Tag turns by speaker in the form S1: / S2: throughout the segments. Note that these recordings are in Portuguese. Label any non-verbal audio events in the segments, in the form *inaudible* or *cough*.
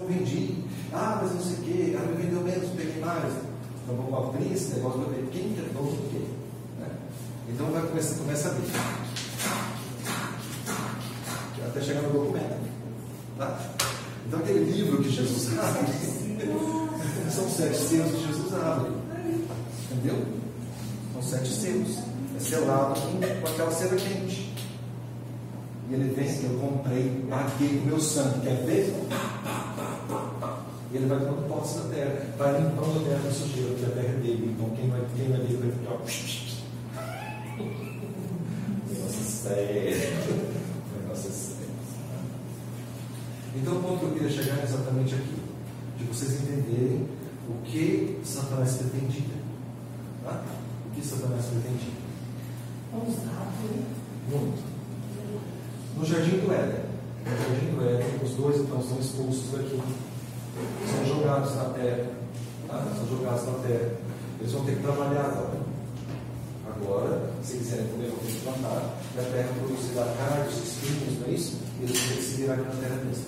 S1: Eu vendi, ah, mas não sei o quê, ah, me vendeu menos, peguei mais. Então vamos abrir esse negócio para ver quem que é dono do quê. Né? Então vai começar, começa a ver. Até chegar no documento. Tá? Então aquele livro que Jesus abre, são sete selos que Jesus abre. Entendeu? São sete selos. É selado com aquela cera quente. E ele vem, eu comprei, paguei com meu sangue, quer ver? E ele vai tomando posse da terra, vai limpando a terra da sujeira, porque a terra é dele. Então quem vai, quem vai vir vai ficar. *laughs* Negócio sério. *laughs* Negócio sério. Então o ponto que eu queria chegar é exatamente aqui. De vocês entenderem o que Satanás pretendia. Tá? O que Satanás pretendia. Muito. No jardim do Éden. No jardim do Éden, os dois então são expulsos daqui. São jogados na terra. Tá? São jogados na terra. Eles vão ter que trabalhar agora. Agora, se quiserem comer, vão ter que plantar. E a terra produzirá cardos, espinhos, não é isso? E eles vão ter que se virar na terra mesmo.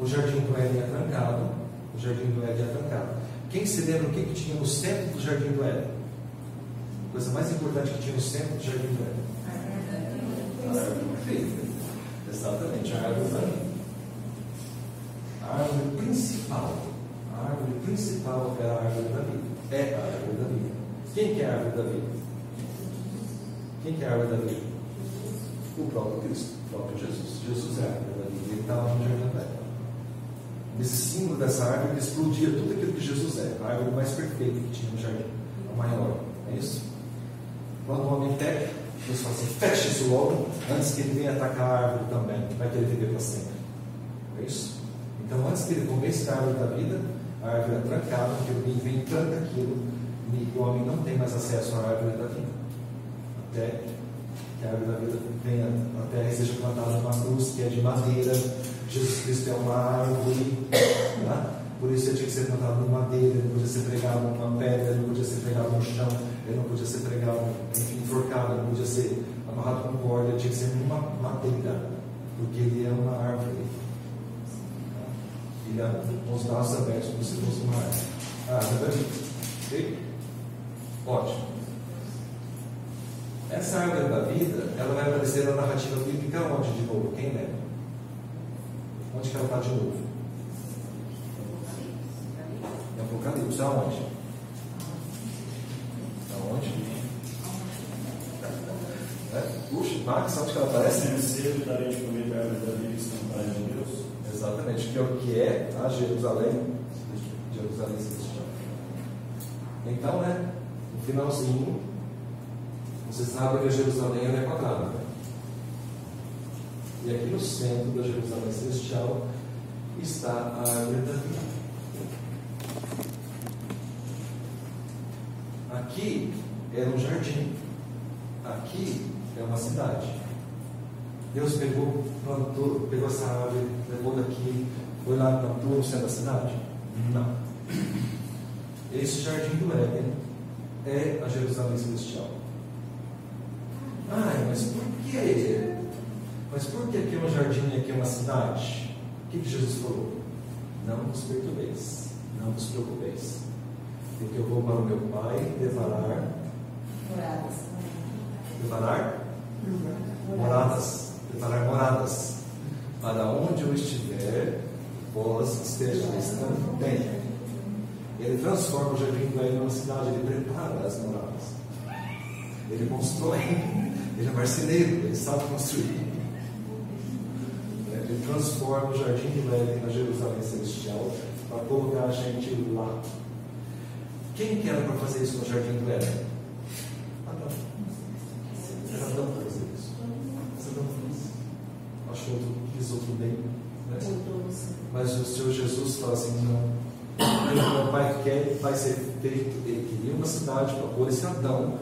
S1: O jardim do Éden é trancado. O jardim do Éden é trancado. Quem se lembra o que, que tinha no centro do jardim do Éden? A coisa mais importante que tinha no centro do jardim do Éden. Perfeita. Exatamente, a árvore. A árvore principal. A árvore principal é a árvore da vida. É a árvore da vida. Quem que é a árvore da vida? Quem que é a árvore da vida? O próprio Cristo, o próprio Jesus. Jesus é a árvore da vida. Ele está lá no jardim do Éden. Esse símbolo dessa árvore explodia tudo aquilo que Jesus é, a árvore mais perfeita que tinha no jardim, a maior. É isso? Quando o homem peca, Deus fala assim: fecha isso logo, antes que ele venha atacar a árvore também, vai querer viver para sempre. É isso? Então, antes que ele comece a árvore da vida, a árvore é trancada, porque o vem e tranca aquilo, e o homem não tem mais acesso à árvore da vida. Até que a árvore da vida venha, a terra seja plantada numa cruz que é de madeira. Jesus Cristo é uma árvore, tá? por isso ele tinha que ser plantado numa madeira, ele não podia ser pregado numa pedra, ele não podia ser pregado no chão, ele não podia ser pregado, enfim, enforcado, ele não podia ser amarrado com corda, ele tinha que ser numa madeira, porque ele é uma árvore. Ele com os braços abertos como se fosse uma árvore. Ah, tá bem? Ok? Ótimo. Essa árvore da vida, ela vai aparecer na narrativa bíblica onde de novo? Quem lembra? Onde que ela está de novo? Em Apocalipse, aonde? Aonde? É? Puxa, Max, onde que ela aparece?
S2: Sempre cedo darei de comer da árvore da vida que
S1: Exatamente, que é o que é a Jerusalém, Jerusalém Celestial. Então, né, no finalzinho, você sabe que a Jerusalém é quadrada. Né? E aqui no centro da Jerusalém Celestial está a árvore da vida. Aqui era um jardim. Aqui é uma cidade. Deus pegou, plantou, pegou essa árvore, levou daqui, foi lá e plantou no centro da cidade? Não. Esse jardim do Éden é a Jerusalém Celestial. Ai, mas por que? Mas por que aqui é um jardim e aqui é uma cidade? O que, que Jesus falou? Não vos perturbeis, não vos preocupeis. Porque eu vou para o meu Pai devarar.
S3: Moradas.
S1: Devarar? Moradas. Devarar moradas. Para onde eu estiver, vós estejais também. Ele transforma o jardim do Éden numa cidade, ele prepara as moradas. Ele constrói, ele é marceneiro, ele sabe construir. Ele transforma o jardim do Éden na Jerusalém Celestial para colocar a gente lá. Quem que era para fazer isso no jardim do Éden? Adão. Outro bem. Né? Mas o Senhor Jesus fala assim: não. O pai quer vai ser feito. Ele queria uma cidade para pôr esse Adão.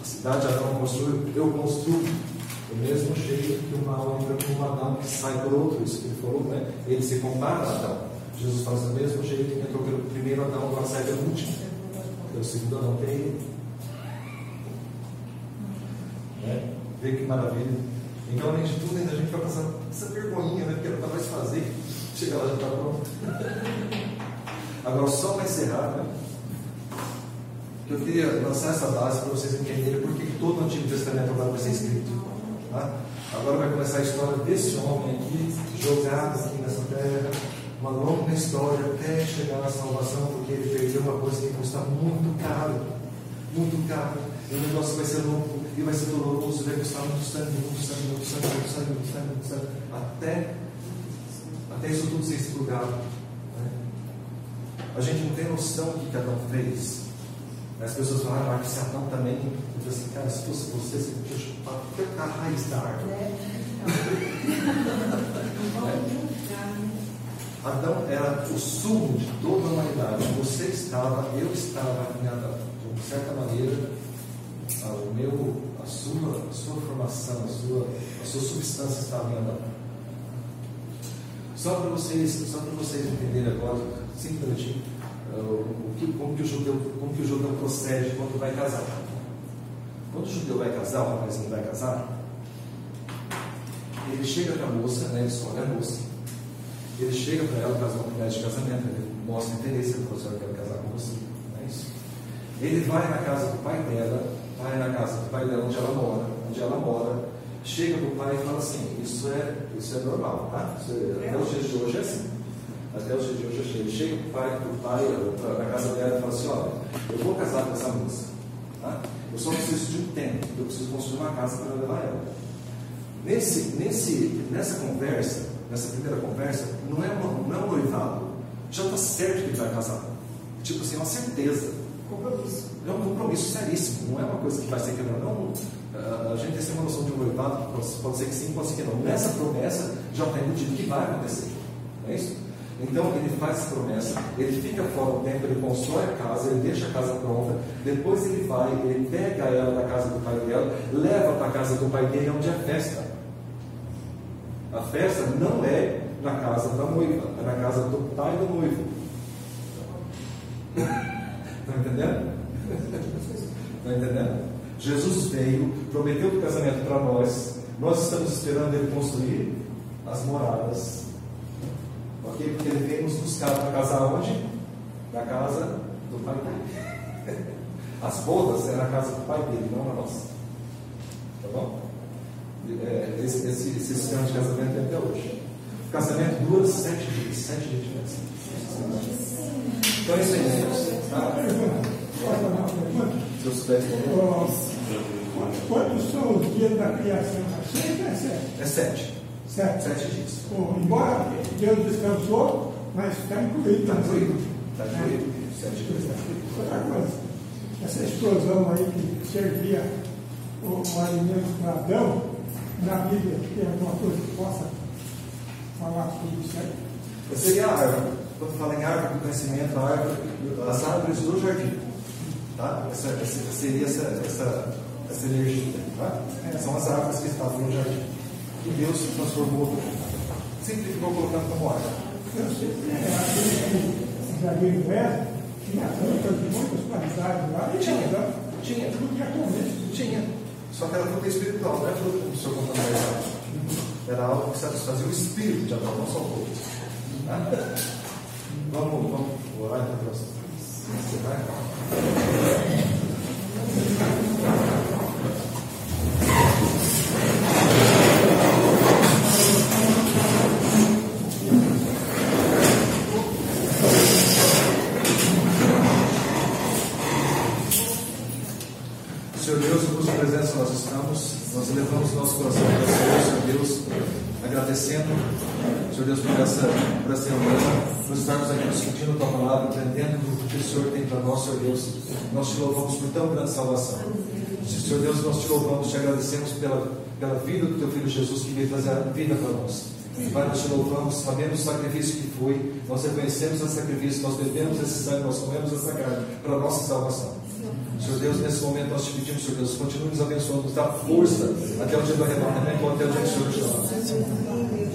S1: A cidade Adão construiu, eu construo. Do mesmo jeito que o mal entra por um Adão que sai por outro, isso que ele falou, né? Ele se compara a Adão. Jesus faz do mesmo jeito que entrou pelo primeiro Adão, agora sai pelo último. Porque o segundo Adão é ele. Né? Vê que maravilha. Então, além de tudo, ainda a gente vai passar essa vergonhinha, né? Porque ela está mais fazer. Chega lá já está pronto. Agora, só para encerrar, né? Eu queria lançar essa base para vocês entenderem por que todo o Antigo Testamento agora vai ser escrito. Tá? Agora vai começar a história desse homem aqui, jogado aqui nessa terra, uma longa história até chegar na salvação, porque ele perdeu uma coisa que custa muito caro. E o negócio vai ser louco e vai ser doloroso, vai custar muito sangue, muito sangue, muito sangue, muito sangue, muito sangue, muito sangue, até, até isso tudo ser explorado. Né? A gente não tem noção do que Adão fez. As pessoas falam, ah, que se Adão também. Eu assim, cara, se fosse você, você podia chupar até a raiz da árvore. É. *laughs* Adão era o sumo de toda a humanidade. Você estava, eu estava em Adão. De certa maneira, o meu, a sua, a sua formação, a sua, a sua substância estava em. Só para vocês, só para vocês entenderem agora, simplesmente, uh, o que, como, que o judeu, como que o judeu procede quando vai casar. Quando o judeu vai casar, o rapazinho vai casar, ele chega para a moça, né, ele só olha a moça, ele chega para ela, faz uma promessa de casamento, ele mostra interesse, ele fala assim, eu quero casar com você, não é isso? Ele vai na casa do pai dela, vai na casa do pai dela, onde ela mora, onde ela mora, chega para o pai e fala assim, isso é, isso é normal, tá? É, até os dias de hoje é assim. Até os dias de hoje é assim. Chega para o pai, pro pai na casa dela e fala assim, olha, eu vou casar com essa moça. Tá? Eu só preciso de um tempo, eu preciso construir uma casa para levar ela. Nesse, nesse, nessa conversa, nessa primeira conversa, não é, não é um noivado. Já está certo que ele vai casar. Tipo assim, é uma certeza.
S3: Compromisso.
S1: É um compromisso seríssimo, não é uma coisa que vai ser quebrada. Não, a gente tem uma noção de um noivado que pode, pode ser que sim, pode ser que não. Nessa promessa já está embutido que vai acontecer. Não é isso? Então ele faz essa promessa, ele fica fora um tempo, ele constrói a casa, ele deixa a casa pronta, depois ele vai, ele pega ela da casa do pai dela, leva para a casa do pai dele, onde é festa. A festa não é na casa da noiva, é na casa do pai do noivo. *laughs* Estão entendendo? Jesus veio, prometeu o casamento para nós. Nós estamos esperando ele construir as moradas. Ok? Porque ele veio nos buscar para casar onde? Na casa do pai dele. *laughs* As bodas é na casa do pai dele, não na nossa. Tá bom? É, esse, esse, esse sistema de casamento é até hoje. O casamento dura sete dias. Sete dias de Então é isso aí, gente. Tá? Se eu
S3: Quantos são os dias da criação? Seis é sete?
S1: É sete.
S3: Sete.
S1: Sete dias.
S3: Bom, embora Deus descansou, mas está incluído.
S1: Está incluído. Está incluído. Sete dias.
S3: Outra coisa, essa explosão aí que servia o, o alimento para Adão, na Bíblia, tem alguma coisa que possa falar sobre isso aí?
S1: Seria a árvore. Quando fala em árvore do conhecimento, a árvore, as árvores do jardim. Tá? Essa, essa, seria essa, essa, essa energia. Tá? São as árvores que estavam no jardim. E Deus se transformou, sempre ficou colocando como árvore.
S3: Eu sei, é, jardim do Éden tinha plantas de muitas qualidades lá.
S1: Tinha, tinha.
S3: Comer.
S1: Tinha. Só que era fruta espiritual, não é fruta como o senhor contou mais Era algo que satisfazia o espírito de Adão, não só o corpo. Tá? Vamos, vamos orar então para você. Senhor Deus, em tua presença nós estamos, nós elevamos nosso coração para o Senhor, Senhor Deus, agradecendo, Senhor Deus, por essa, por por estarmos aqui discutindo a tua palavra, entendendo o que o Senhor tem para nós, Senhor Deus. Nós te louvamos por tão grande salvação. Senhor Deus, nós te louvamos, te agradecemos pela, pela vida do teu filho Jesus que veio trazer a vida para nós. Pai, nós te louvamos, sabemos o sacrifício que foi, nós reconhecemos esse sacrifício, nós bebemos esse sangue, nós comemos essa carne para a nossa salvação. Senhor Deus, nesse momento nós te pedimos, Senhor Deus, continue nos abençoando, nos dá força até o dia do arrebatamento ou até o dia que o Senhor chamar.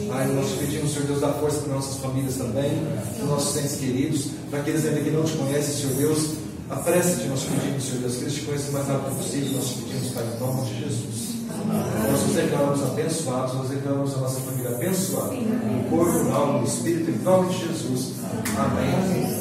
S1: Pai, nós te pedimos, Senhor Deus, dá força para nossas famílias também, para os nossos entes queridos, para aqueles ainda que não te conhecem, Senhor Deus, apresse-te, nós te pedimos, Senhor Deus, que eles te conheçam o mais rápido possível, nós te pedimos, Pai, em nome de Jesus. Nós nos declaramos abençoados, nós declaramos a nossa família abençoada, no corpo, na alma, no espírito, em nome de Jesus. Amém.